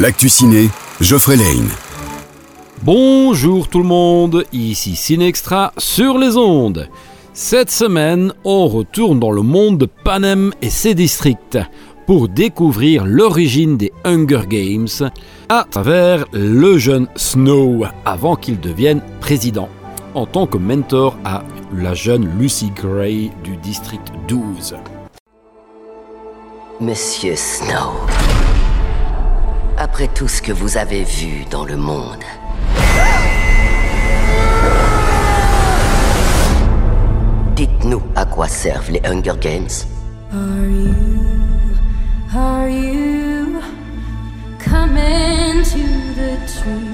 L'actu ciné, Geoffrey Lane. Bonjour tout le monde, ici Cinextra sur les ondes. Cette semaine, on retourne dans le monde de Panem et ses districts pour découvrir l'origine des Hunger Games à travers le jeune Snow avant qu'il devienne président, en tant que mentor à la jeune Lucy Gray du district 12. Monsieur Snow, après tout ce que vous avez vu dans le monde, dites-nous à quoi servent les Hunger Games Are you, are you coming to the tree?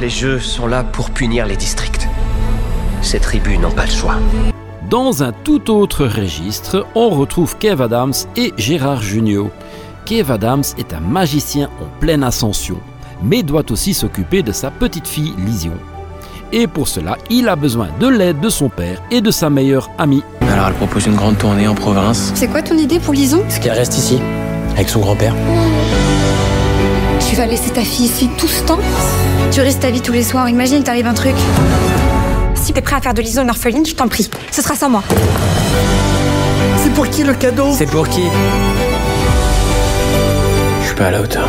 Les jeux sont là pour punir les districts. Ces tribus n'ont pas le choix. Dans un tout autre registre, on retrouve Kev Adams et Gérard Jugnot. Kev Adams est un magicien en pleine ascension, mais doit aussi s'occuper de sa petite fille Lision. Et pour cela, il a besoin de l'aide de son père et de sa meilleure amie. Alors elle propose une grande tournée en province. C'est quoi ton idée pour Lison Ce qu'elle reste ici, avec son grand-père. Tu vas laisser ta fille ici tout ce temps? Tu restes ta vie tous les soirs, imagine t'arrive un truc. Si t'es prêt à faire de Lison une orpheline, je t'en prie. Ce sera sans moi. C'est pour qui Je suis pas à la hauteur.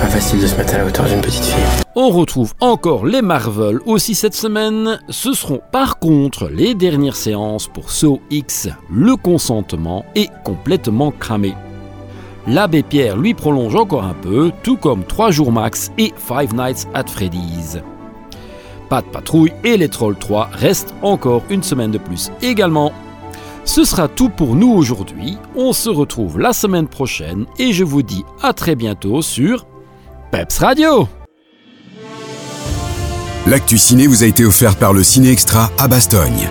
Pas facile de se mettre à la hauteur d'une petite fille. On retrouve encore les Marvel aussi cette semaine. Ce seront par contre les dernières séances pour Saw X. Le consentement est complètement cramé. L'abbé Pierre lui prolonge encore un peu, tout comme 3 jours max et Five Nights at Freddy's. Pas de patrouille et les Trolls 3 restent encore une semaine de plus également. Ce sera tout pour nous aujourd'hui. On se retrouve la semaine prochaine et je vous dis à très bientôt sur Peps Radio. L'actu ciné vous a été offert par le Ciné Extra à Bastogne.